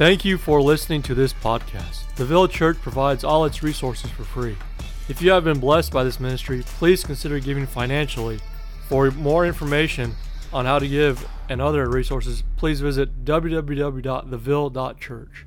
Thank you for listening to this podcast. The Village Church provides all its resources for free. If you have been blessed by this ministry, please consider giving financially. For more information on how to give and other resources, please visit www.theville.church.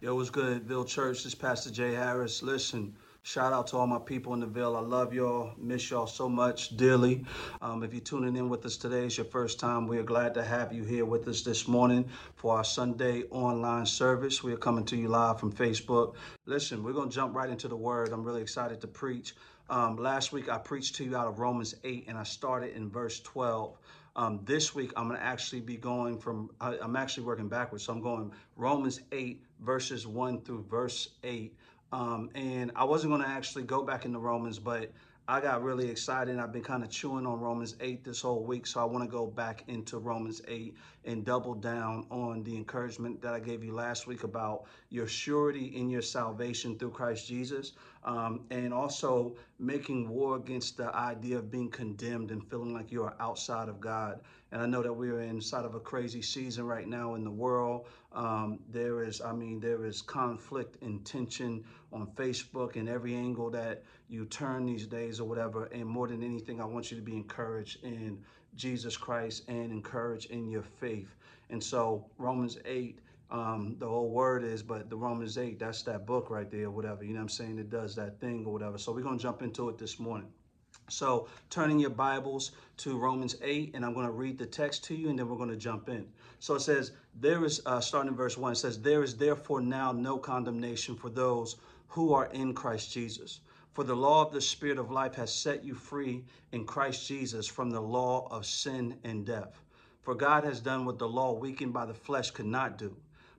Yo, what's good, Ville Church? This is Pastor Jay Harris. Listen, shout out to all my people in the Ville. I love y'all, miss y'all so much dearly. Um, if you're tuning in with us today, it's your first time. We are glad to have you here with us this morning for our Sunday online service. We are coming to you live from Facebook. Listen, we're going to jump right into the word. I'm really excited to preach. Um, last week, I preached to you out of Romans 8, and I started in verse 12. Um, this week, I'm going to actually be going from, I, I'm actually working backwards. So I'm going Romans 8, verses 1 through verse 8. Um, and I wasn't going to actually go back into Romans, but I got really excited. I've been kind of chewing on Romans 8 this whole week. So I want to go back into Romans 8 and double down on the encouragement that I gave you last week about your surety in your salvation through Christ Jesus. Um, and also making war against the idea of being condemned and feeling like you are outside of God. And I know that we're inside of a crazy season right now in the world. Um, there is, I mean, there is conflict and tension on Facebook and every angle that you turn these days or whatever. And more than anything, I want you to be encouraged in Jesus Christ and encouraged in your faith. And so, Romans 8 um, the whole word is, but the Romans 8, that's that book right there, whatever. You know what I'm saying? It does that thing or whatever. So we're going to jump into it this morning. So turning your Bibles to Romans 8, and I'm going to read the text to you, and then we're going to jump in. So it says, there is, uh, starting in verse 1, it says, There is therefore now no condemnation for those who are in Christ Jesus. For the law of the Spirit of life has set you free in Christ Jesus from the law of sin and death. For God has done what the law weakened by the flesh could not do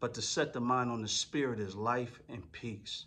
but to set the mind on the spirit is life and peace.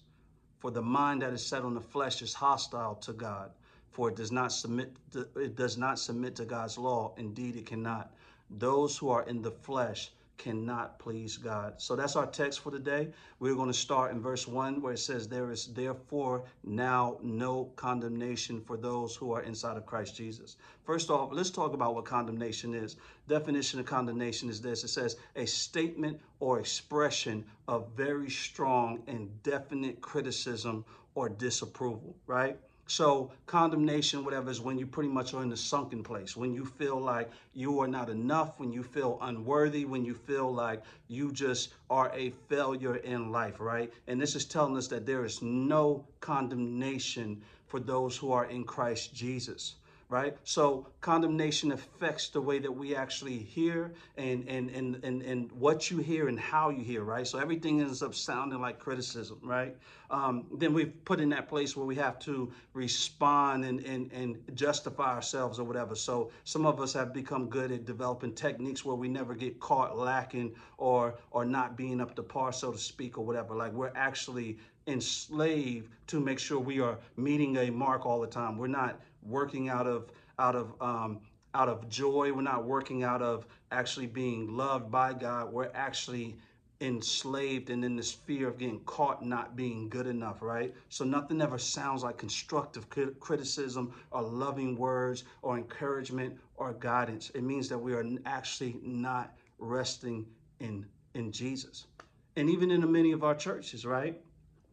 For the mind that is set on the flesh is hostile to God, for it does not submit to, it does not submit to God's law. Indeed, it cannot. Those who are in the flesh cannot please God. So that's our text for today. We're going to start in verse 1 where it says, There is therefore now no condemnation for those who are inside of Christ Jesus. First off, let's talk about what condemnation is. Definition of condemnation is this it says, a statement or expression of very strong and definite criticism or disapproval, right? So condemnation, whatever, is when you pretty much are in the sunken place, when you feel like you are not enough, when you feel unworthy, when you feel like you just are a failure in life, right? And this is telling us that there is no condemnation for those who are in Christ Jesus right? So condemnation affects the way that we actually hear and, and, and, and, and what you hear and how you hear, right? So everything ends up sounding like criticism, right? Um, then we've put in that place where we have to respond and, and, and justify ourselves or whatever. So some of us have become good at developing techniques where we never get caught lacking or, or not being up to par, so to speak, or whatever. Like we're actually enslaved to make sure we are meeting a mark all the time. We're not working out of out of um, out of joy. We're not working out of actually being loved by God. We're actually enslaved and in this fear of getting caught not being good enough, right? So nothing ever sounds like constructive criticism or loving words or encouragement or guidance. It means that we are actually not resting in in Jesus. And even in many of our churches, right?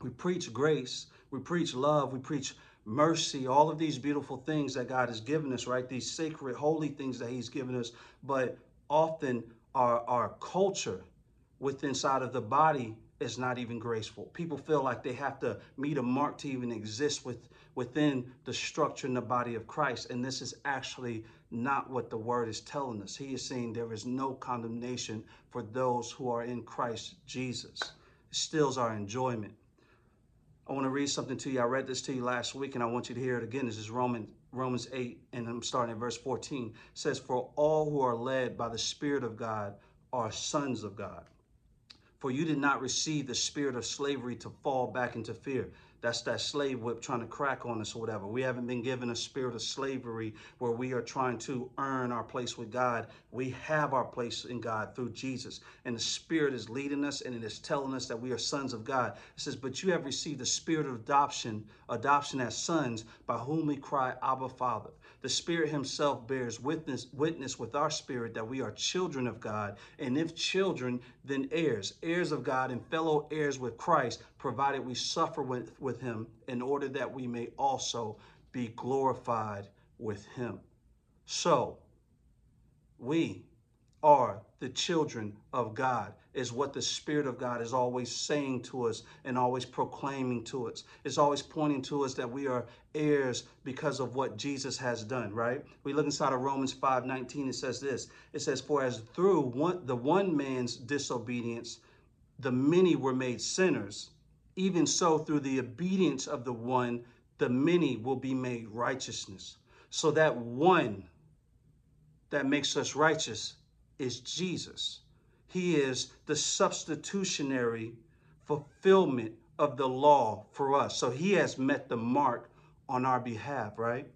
We preach grace, we preach love, we preach mercy, all of these beautiful things that God has given us, right? These sacred, holy things that He's given us. But often our, our culture within inside of the body is not even graceful. People feel like they have to meet a mark to even exist with within the structure in the body of Christ. And this is actually not what the word is telling us. He is saying there is no condemnation for those who are in Christ Jesus. It stills our enjoyment. I want to read something to you. I read this to you last week and I want you to hear it again. This is Romans Romans 8 and I'm starting at verse 14. It says, "For all who are led by the Spirit of God are sons of God. For you did not receive the spirit of slavery to fall back into fear. That's that slave whip trying to crack on us or whatever. We haven't been given a spirit of slavery where we are trying to earn our place with God. We have our place in God through Jesus. And the Spirit is leading us and it is telling us that we are sons of God. It says, But you have received the spirit of adoption, adoption as sons, by whom we cry, Abba, Father. The Spirit Himself bears witness, witness with our spirit that we are children of God, and if children, then heirs, heirs of God and fellow heirs with Christ, provided we suffer with, with Him, in order that we may also be glorified with Him. So, we are the children of God, is what the Spirit of God is always saying to us and always proclaiming to us. It's always pointing to us that we are heirs because of what Jesus has done, right? We look inside of Romans 5 19, it says this it says, For as through one, the one man's disobedience, the many were made sinners, even so through the obedience of the one, the many will be made righteousness. So that one that makes us righteous is Jesus. He is the substitutionary fulfillment of the law for us. So he has met the mark on our behalf, right?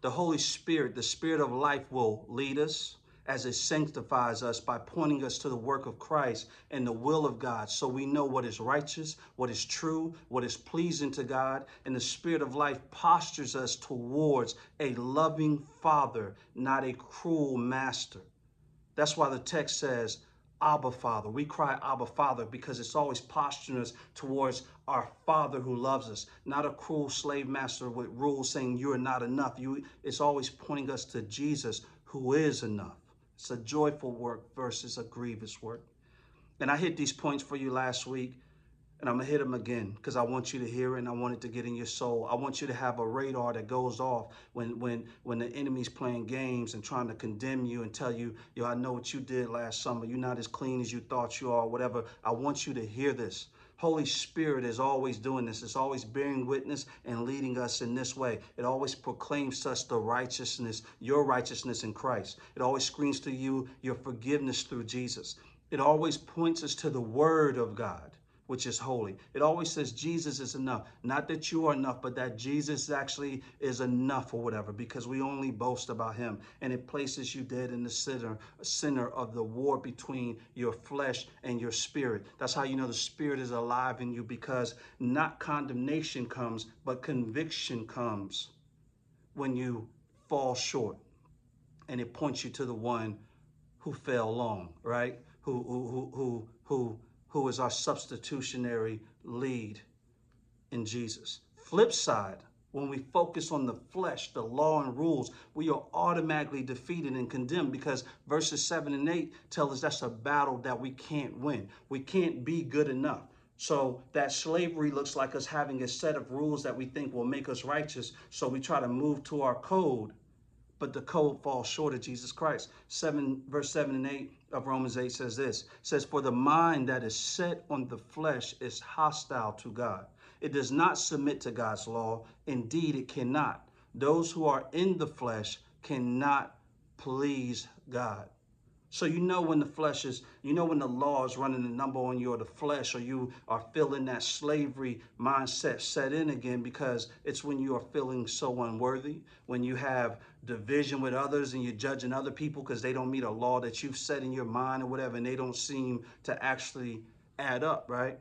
The Holy Spirit, the Spirit of life, will lead us as it sanctifies us by pointing us to the work of Christ and the will of God so we know what is righteous, what is true, what is pleasing to God. And the Spirit of life postures us towards a loving Father, not a cruel master. That's why the text says, Abba Father. We cry Abba Father because it's always posturing us towards our Father who loves us, not a cruel slave master with rules saying you are not enough. You, it's always pointing us to Jesus who is enough. It's a joyful work versus a grievous work. And I hit these points for you last week and I'm gonna hit them again because I want you to hear it and I want it to get in your soul. I want you to have a radar that goes off when when when the enemy's playing games and trying to condemn you and tell you, yo, I know what you did last summer. You're not as clean as you thought you are, whatever. I want you to hear this. Holy Spirit is always doing this. It's always bearing witness and leading us in this way. It always proclaims us the righteousness, your righteousness in Christ. It always screams to you your forgiveness through Jesus. It always points us to the Word of God which is holy. It always says Jesus is enough. Not that you are enough, but that Jesus actually is enough or whatever, because we only boast about him. And it places you dead in the center, center of the war between your flesh and your spirit. That's how you know the spirit is alive in you, because not condemnation comes, but conviction comes when you fall short. And it points you to the one who fell long, right? Who who who who who who is our substitutionary lead in Jesus. Flip side, when we focus on the flesh, the law and rules, we are automatically defeated and condemned because verses 7 and 8 tell us that's a battle that we can't win. We can't be good enough. So that slavery looks like us having a set of rules that we think will make us righteous. So we try to move to our code but the code falls short of Jesus Christ. 7 verse 7 and 8 of Romans 8 says this. says for the mind that is set on the flesh is hostile to God. It does not submit to God's law. Indeed, it cannot. Those who are in the flesh cannot please God. So you know when the flesh is, you know when the law is running a number on you or the flesh, or you are feeling that slavery mindset set in again because it's when you are feeling so unworthy, when you have division with others and you're judging other people because they don't meet a law that you've set in your mind or whatever, and they don't seem to actually add up, right?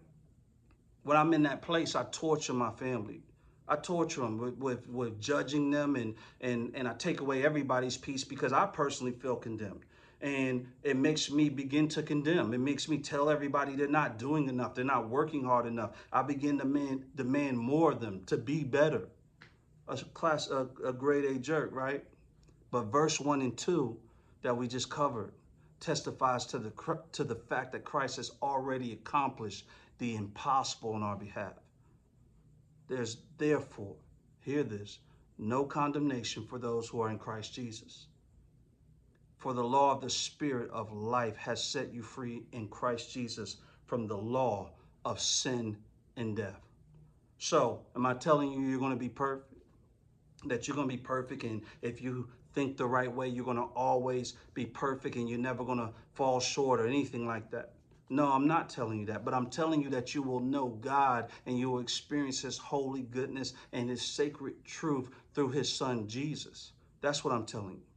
When I'm in that place, I torture my family. I torture them with, with, with judging them and, and, and I take away everybody's peace because I personally feel condemned and it makes me begin to condemn. It makes me tell everybody they're not doing enough, they're not working hard enough. I begin to demand, demand more of them to be better. A class, a, a grade A jerk, right? But verse one and two that we just covered testifies to the to the fact that Christ has already accomplished the impossible on our behalf. There's therefore, hear this, no condemnation for those who are in Christ Jesus. For the law of the Spirit of life has set you free in Christ Jesus from the law of sin and death. So, am I telling you you're going to be perfect? That you're going to be perfect, and if you think the right way, you're going to always be perfect and you're never going to fall short or anything like that. No, I'm not telling you that, but I'm telling you that you will know God and you will experience His holy goodness and His sacred truth through His Son Jesus. That's what I'm telling you.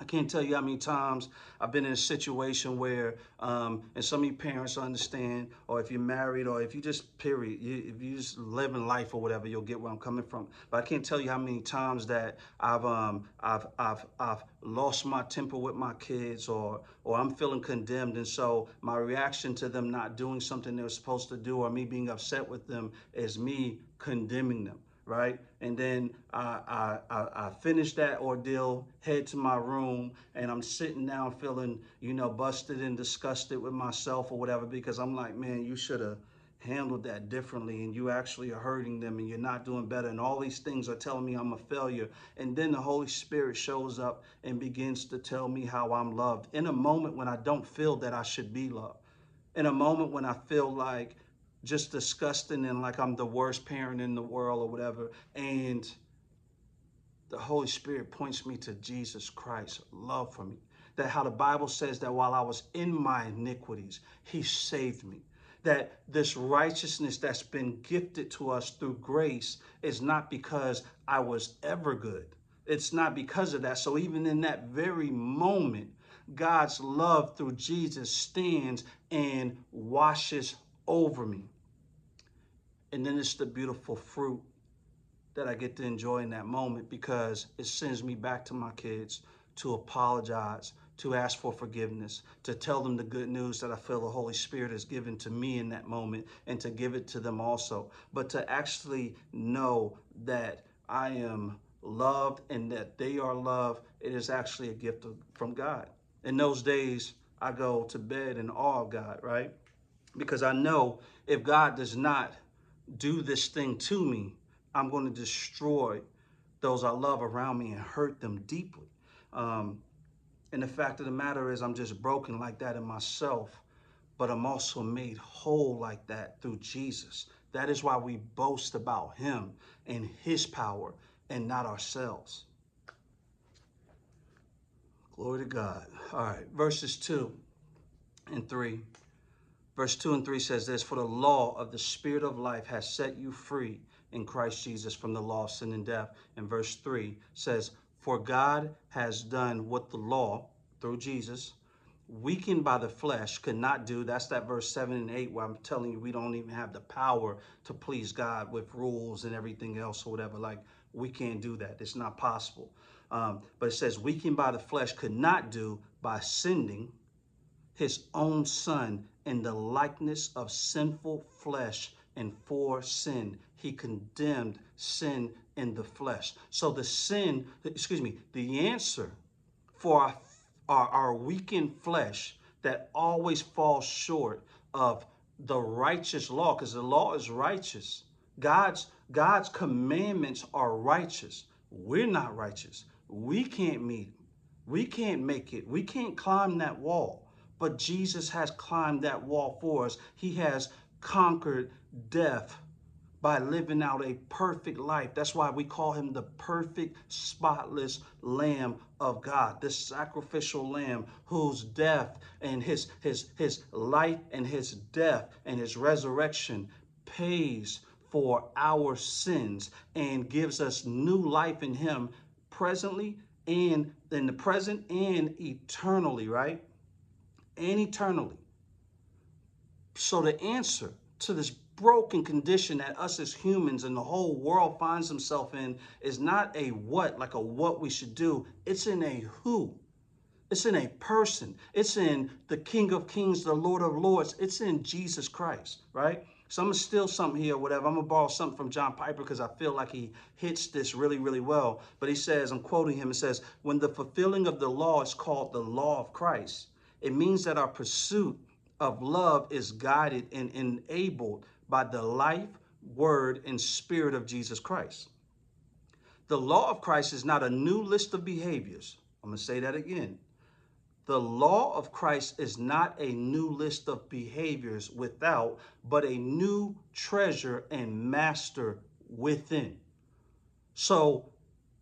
I can't tell you how many times I've been in a situation where, um, and some of you parents understand, or if you're married, or if you just, period, you, if you just live in life or whatever, you'll get where I'm coming from. But I can't tell you how many times that I've, um, I've, I've, I've lost my temper with my kids, or, or I'm feeling condemned. And so my reaction to them not doing something they were supposed to do, or me being upset with them, is me condemning them right? And then I, I, I, finished that ordeal, head to my room, and I'm sitting down feeling, you know, busted and disgusted with myself or whatever, because I'm like, man, you should have handled that differently and you actually are hurting them and you're not doing better. And all these things are telling me I'm a failure. And then the Holy Spirit shows up and begins to tell me how I'm loved in a moment when I don't feel that I should be loved. In a moment when I feel like just disgusting and like I'm the worst parent in the world or whatever. And the Holy Spirit points me to Jesus Christ's love for me. That how the Bible says that while I was in my iniquities, He saved me. That this righteousness that's been gifted to us through grace is not because I was ever good. It's not because of that. So even in that very moment, God's love through Jesus stands and washes over me. And then it's the beautiful fruit that I get to enjoy in that moment because it sends me back to my kids to apologize, to ask for forgiveness, to tell them the good news that I feel the Holy Spirit has given to me in that moment and to give it to them also. But to actually know that I am loved and that they are loved, it is actually a gift from God. In those days, I go to bed in awe of God, right? Because I know if God does not do this thing to me, I'm going to destroy those I love around me and hurt them deeply. Um, and the fact of the matter is, I'm just broken like that in myself, but I'm also made whole like that through Jesus. That is why we boast about Him and His power and not ourselves. Glory to God. All right, verses 2 and 3. Verse 2 and 3 says this For the law of the Spirit of life has set you free in Christ Jesus from the law of sin and death. And verse 3 says, For God has done what the law, through Jesus, weakened by the flesh, could not do. That's that verse 7 and 8 where I'm telling you we don't even have the power to please God with rules and everything else or whatever. Like, we can't do that. It's not possible. Um, but it says, weakened by the flesh could not do by sending his own son in the likeness of sinful flesh and for sin. He condemned sin in the flesh. So the sin, excuse me, the answer for our, our, our weakened flesh that always falls short of the righteous law, because the law is righteous. God's God's commandments are righteous. We're not righteous. We can't meet. We can't make it. We can't climb that wall. But Jesus has climbed that wall for us. He has conquered death by living out a perfect life. That's why we call him the perfect, spotless Lamb of God, this sacrificial Lamb whose death and his, his, his life and his death and his resurrection pays for our sins and gives us new life in him presently and in the present and eternally, right? And eternally. So the answer to this broken condition that us as humans and the whole world finds himself in is not a what, like a what we should do. It's in a who. It's in a person. It's in the King of Kings, the Lord of Lords. It's in Jesus Christ, right? So I'm gonna steal something here, whatever. I'm gonna borrow something from John Piper because I feel like he hits this really, really well. But he says, I'm quoting him, it says, when the fulfilling of the law is called the law of Christ, it means that our pursuit of love is guided and enabled by the life, word, and spirit of Jesus Christ. The law of Christ is not a new list of behaviors. I'm going to say that again. The law of Christ is not a new list of behaviors without, but a new treasure and master within. So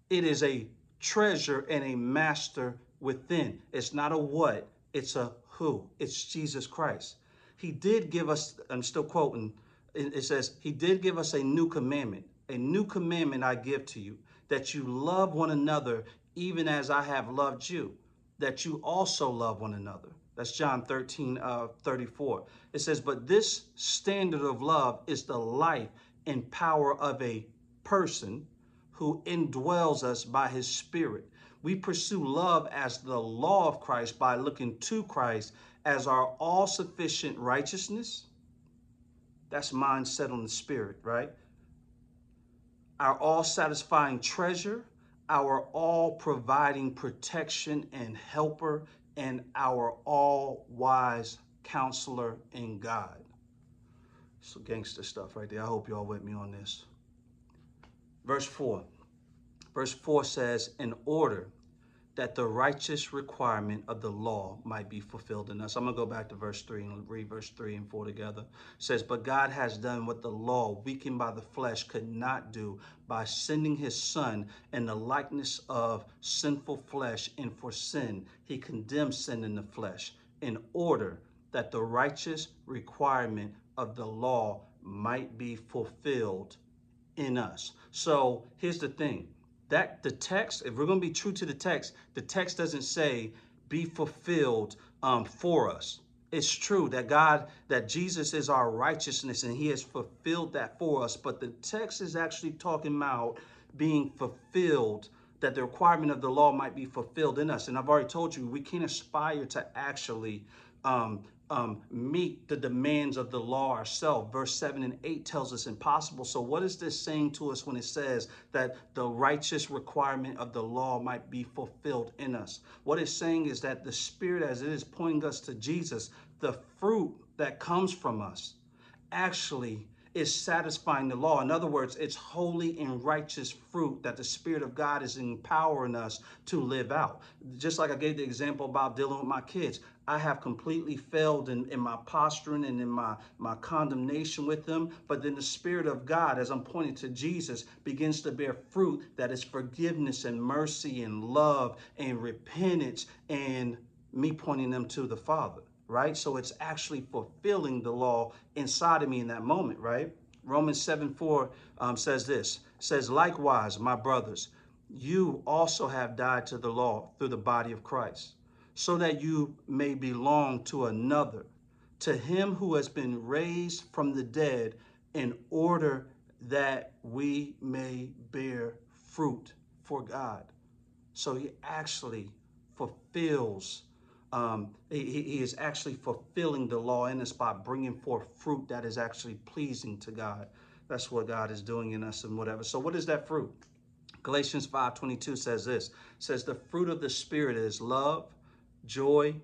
it is a treasure and a master within. It's not a what, it's a who. It's Jesus Christ. He did give us, I'm still quoting, it says, He did give us a new commandment. A new commandment I give to you, that you love one another even as I have loved you, that you also love one another. That's John 13, uh, 34. It says, But this standard of love is the life and power of a person who indwells us by his spirit. We pursue love as the law of Christ by looking to Christ as our all sufficient righteousness. That's mind set on the spirit, right? our all satisfying treasure, our all providing protection and helper, and our all wise counselor and God. So gangster stuff right there. I hope y'all with me on this. Verse 4. Verse 4 says, In order that the righteous requirement of the law might be fulfilled in us. I'm going to go back to verse 3 and read verse 3 and 4 together. It says, But God has done what the law, weakened by the flesh, could not do by sending his Son in the likeness of sinful flesh, and for sin, he condemned sin in the flesh, in order that the righteous requirement of the law might be fulfilled in us. So here's the thing that the text, if we're going to be true to the text, the text doesn't say be fulfilled um, for us. It's true that God, that Jesus is our righteousness and he has fulfilled that for us. But the text is actually talking about being fulfilled, that the requirement of the law might be fulfilled in us. And I've already told you, we can't aspire to actually um, um, meet the demands of the law ourselves. Verse 7 and 8 tells us impossible. So, what is this saying to us when it says that the righteous requirement of the law might be fulfilled in us? What it's saying is that the Spirit, as it is pointing us to Jesus, the fruit that comes from us actually is satisfying the law. In other words, it's holy and righteous fruit that the Spirit of God is empowering us to live out. Just like I gave the example about dealing with my kids. I have completely failed in, in my posturing and in my, my condemnation with them. But then the Spirit of God, as I'm pointing to Jesus, begins to bear fruit that is forgiveness and mercy and love and repentance and me pointing them to the Father right? So it's actually fulfilling the law inside of me in that moment, right? Romans 7 4 um, says this says, Likewise, my brothers, you also have died to the law through the body of Christ, so that you may belong to another, to him who has been raised from the dead, in order that we may bear fruit for God. So he actually fulfills um, he, he is actually fulfilling the law in us by bringing forth fruit that is actually pleasing to God. That's what God is doing in us and whatever. So what is that fruit? Galatians 5:22 says this. says the fruit of the spirit is love, joy,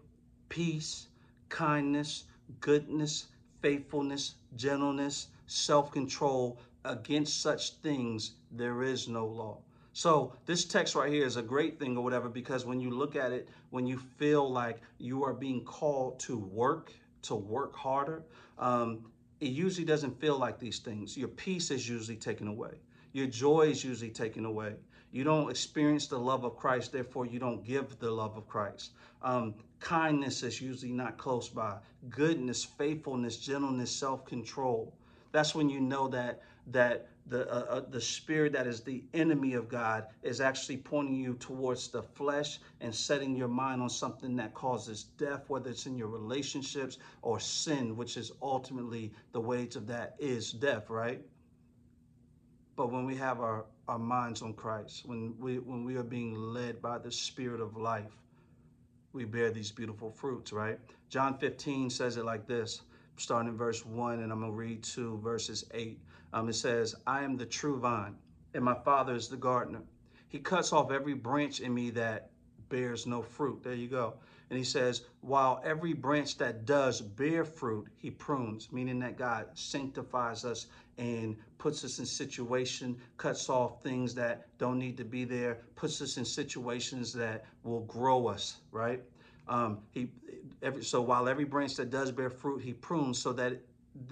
peace, kindness, goodness, faithfulness, gentleness, self-control. Against such things there is no law. So this text right here is a great thing or whatever because when you look at it, when you feel like you are being called to work, to work harder, um, it usually doesn't feel like these things. Your peace is usually taken away. Your joy is usually taken away. You don't experience the love of Christ, therefore you don't give the love of Christ. Um, kindness is usually not close by. Goodness, faithfulness, gentleness, self-control. That's when you know that that the uh, uh, the spirit that is the enemy of God is actually pointing you towards the flesh and setting your mind on something that causes death, whether it's in your relationships or sin, which is ultimately the wage of that is death, right? But when we have our, our minds on Christ, when we when we are being led by the spirit of life, we bear these beautiful fruits, right? John 15 says it like this, starting in verse 1, and I'm gonna read to verses 8. Um, it says, I am the true vine, and my Father is the gardener. He cuts off every branch in me that bears no fruit. There you go. And he says, while every branch that does bear fruit, he prunes, meaning that God sanctifies us and puts us in situation, cuts off things that don't need to be there, puts us in situations that will grow us, right? Um, he, every, so while every branch that does bear fruit, he prunes so that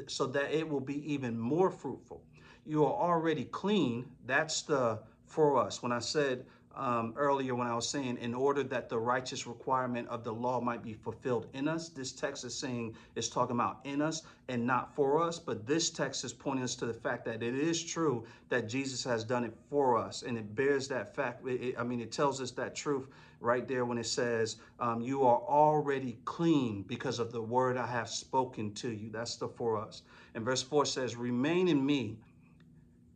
so that it will be even more fruitful. You are already clean. That's the for us. When I said um, earlier when I was saying, in order that the righteous requirement of the law might be fulfilled in us, this text is saying, it's talking about in us and not for us. But this text is pointing us to the fact that it is true that Jesus has done it for us. And it bears that fact. It, it, I mean, it tells us that truth right there when it says, um, You are already clean because of the word I have spoken to you. That's the for us. And verse 4 says, Remain in me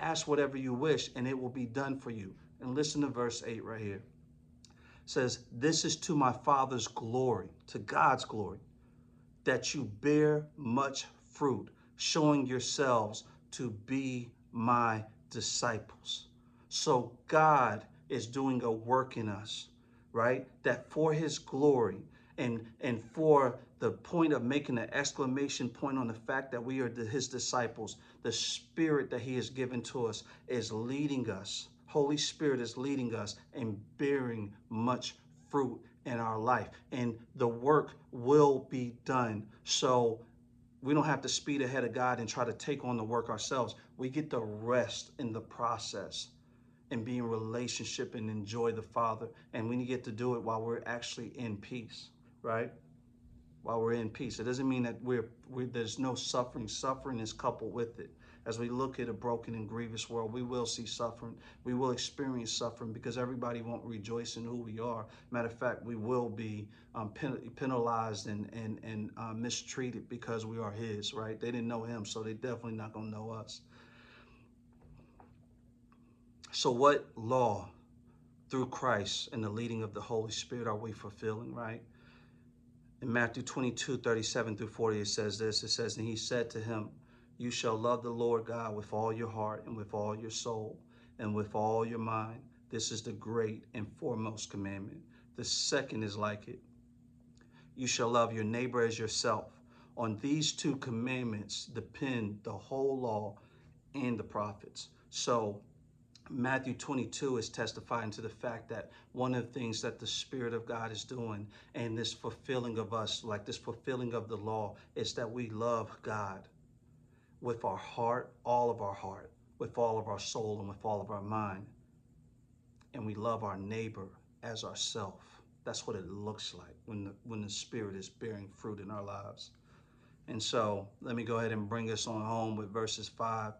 Ask whatever you wish, and it will be done for you. And listen to verse 8 right here. It says, This is to my Father's glory, to God's glory, that you bear much fruit, showing yourselves to be my disciples. So God is doing a work in us, right? That for his glory and and for the point of making an exclamation point on the fact that we are his disciples the spirit that he has given to us is leading us. Holy spirit is leading us and bearing much fruit in our life and the work will be done. So we don't have to speed ahead of god and try to take on the work ourselves. We get to rest in the process and be in relationship and enjoy the father and we get to do it while we're actually in peace right? While we're in peace. It doesn't mean that we're, we, there's no suffering. Suffering is coupled with it. As we look at a broken and grievous world, we will see suffering. We will experience suffering because everybody won't rejoice in who we are. Matter of fact, we will be um, pen- penalized and, and, and uh, mistreated because we are His, right? They didn't know Him, so they're definitely not going to know us. So, what law through Christ and the leading of the Holy Spirit are we fulfilling, right? In Matthew 22, 37 through 40, it says this. It says, And he said to him, You shall love the Lord God with all your heart and with all your soul and with all your mind. This is the great and foremost commandment. The second is like it. You shall love your neighbor as yourself. On these two commandments depend the whole law and the prophets. So Matthew 22 is testifying to the fact that one of the things that the Spirit of God is doing and this fulfilling of us, like this fulfilling of the law, is that we love God with our heart, all of our heart, with all of our soul, and with all of our mind. And we love our neighbor as ourself. That's what it looks like when the, when the Spirit is bearing fruit in our lives. And so let me go ahead and bring us on home with verses 5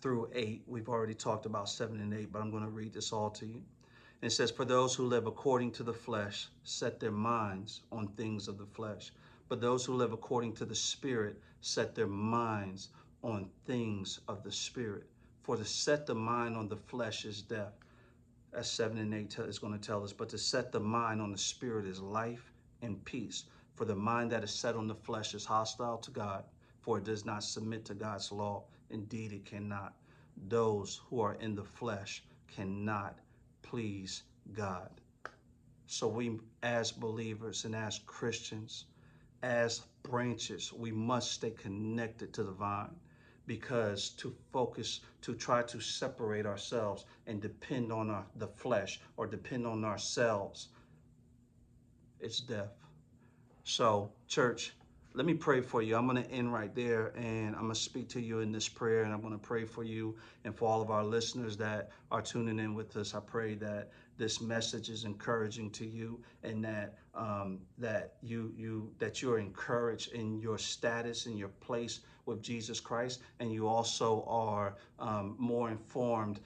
through 8. We've already talked about 7 and 8, but I'm going to read this all to you. It says, For those who live according to the flesh set their minds on things of the flesh. But those who live according to the Spirit set their minds on things of the Spirit. For to set the mind on the flesh is death, as 7 and 8 is going to tell us. But to set the mind on the Spirit is life and peace. For the mind that is set on the flesh is hostile to God, for it does not submit to God's law. Indeed, it cannot. Those who are in the flesh cannot please God. So, we as believers and as Christians, as branches, we must stay connected to the vine because to focus, to try to separate ourselves and depend on our, the flesh or depend on ourselves, it's death. So, church, let me pray for you. I'm going to end right there and I'm going to speak to you in this prayer and I'm going to pray for you and for all of our listeners that are tuning in with us. I pray that this message is encouraging to you and that um, that you you that you're encouraged in your status in your place with Jesus Christ and you also are um, more informed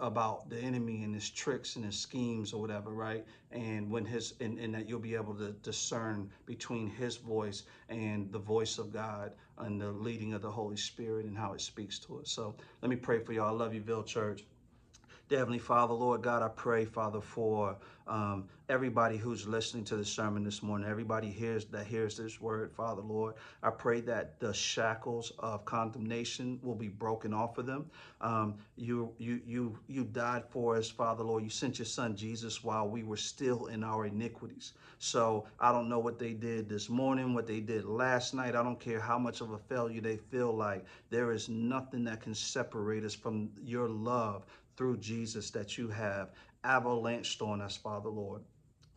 about the enemy and his tricks and his schemes or whatever, right? And when his and, and, that you'll be able to discern between his voice and the voice of God and the leading of the Holy Spirit and how it speaks to us. So let me pray for y'all. I love you, Ville Church. Dear Heavenly Father, Lord God, I pray, Father, for um, everybody who's listening to the sermon this morning, everybody hears that hears this word, Father, Lord. I pray that the shackles of condemnation will be broken off of them. Um, you, you, you, you died for us, Father, Lord. You sent your Son Jesus while we were still in our iniquities. So I don't know what they did this morning, what they did last night. I don't care how much of a failure they feel like. There is nothing that can separate us from your love through Jesus that you have avalanched on us, Father Lord.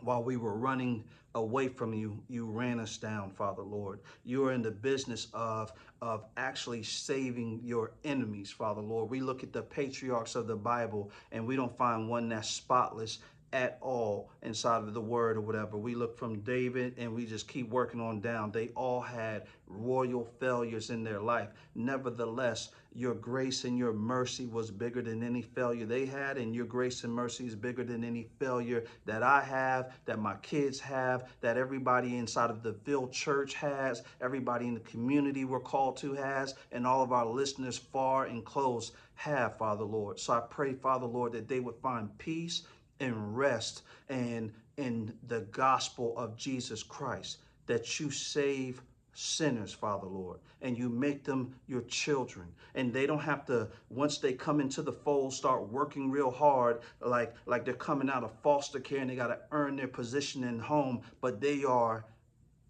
While we were running away from you, you ran us down, Father Lord. You are in the business of, of actually saving your enemies, Father Lord. We look at the patriarchs of the Bible and we don't find one that's spotless at all inside of the word or whatever. We look from David and we just keep working on down. They all had royal failures in their life. Nevertheless, your grace and your mercy was bigger than any failure they had, and your grace and mercy is bigger than any failure that I have, that my kids have, that everybody inside of the Ville Church has, everybody in the community we're called to has, and all of our listeners far and close have, Father Lord. So I pray, Father Lord, that they would find peace and rest and in the gospel of Jesus Christ, that you save sinners, Father Lord, and you make them your children. And they don't have to, once they come into the fold, start working real hard, like, like they're coming out of foster care and they got to earn their position in home, but they are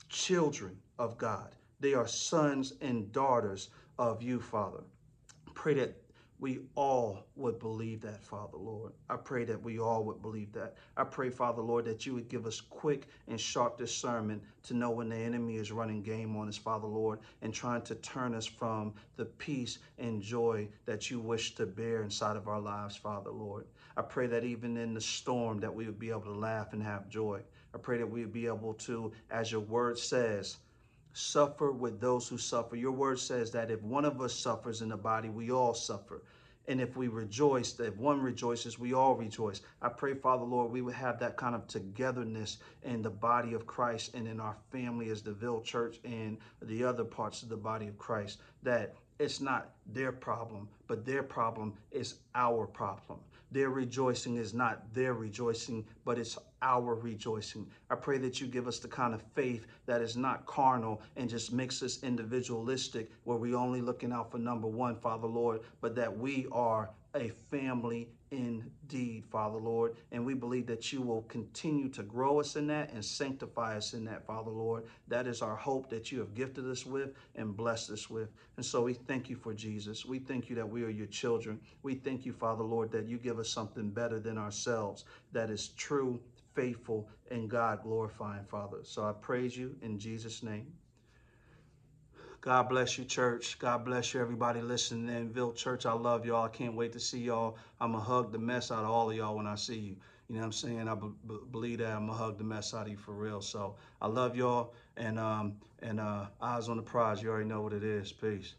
children of God. They are sons and daughters of you, Father. Pray that we all would believe that, Father Lord. I pray that we all would believe that. I pray, Father Lord, that you would give us quick and sharp discernment to know when the enemy is running game on us, Father Lord, and trying to turn us from the peace and joy that you wish to bear inside of our lives, Father Lord. I pray that even in the storm that we would be able to laugh and have joy. I pray that we would be able to, as your word says, suffer with those who suffer. Your word says that if one of us suffers in the body, we all suffer. And if we rejoice, if one rejoices, we all rejoice. I pray, Father Lord, we would have that kind of togetherness in the body of Christ and in our family as the Ville Church and the other parts of the body of Christ. That it's not their problem, but their problem is our problem. Their rejoicing is not their rejoicing, but it's our rejoicing. I pray that you give us the kind of faith that is not carnal and just makes us individualistic, where we only looking out for number one, Father Lord, but that we are a family indeed, Father Lord. And we believe that you will continue to grow us in that and sanctify us in that, Father Lord. That is our hope that you have gifted us with and blessed us with. And so we thank you for Jesus. We thank you that we are your children. We thank you, Father Lord, that you give us something better than ourselves that is true, faithful, and God glorifying, Father. So I praise you in Jesus' name. God bless you, church. God bless you, everybody listening in. Ville Church, I love y'all. I can't wait to see y'all. I'm going to hug the mess out of all of y'all when I see you. You know what I'm saying? I believe that I'm going to hug the mess out of you for real. So I love y'all. And, um, and uh, eyes on the prize. You already know what it is. Peace.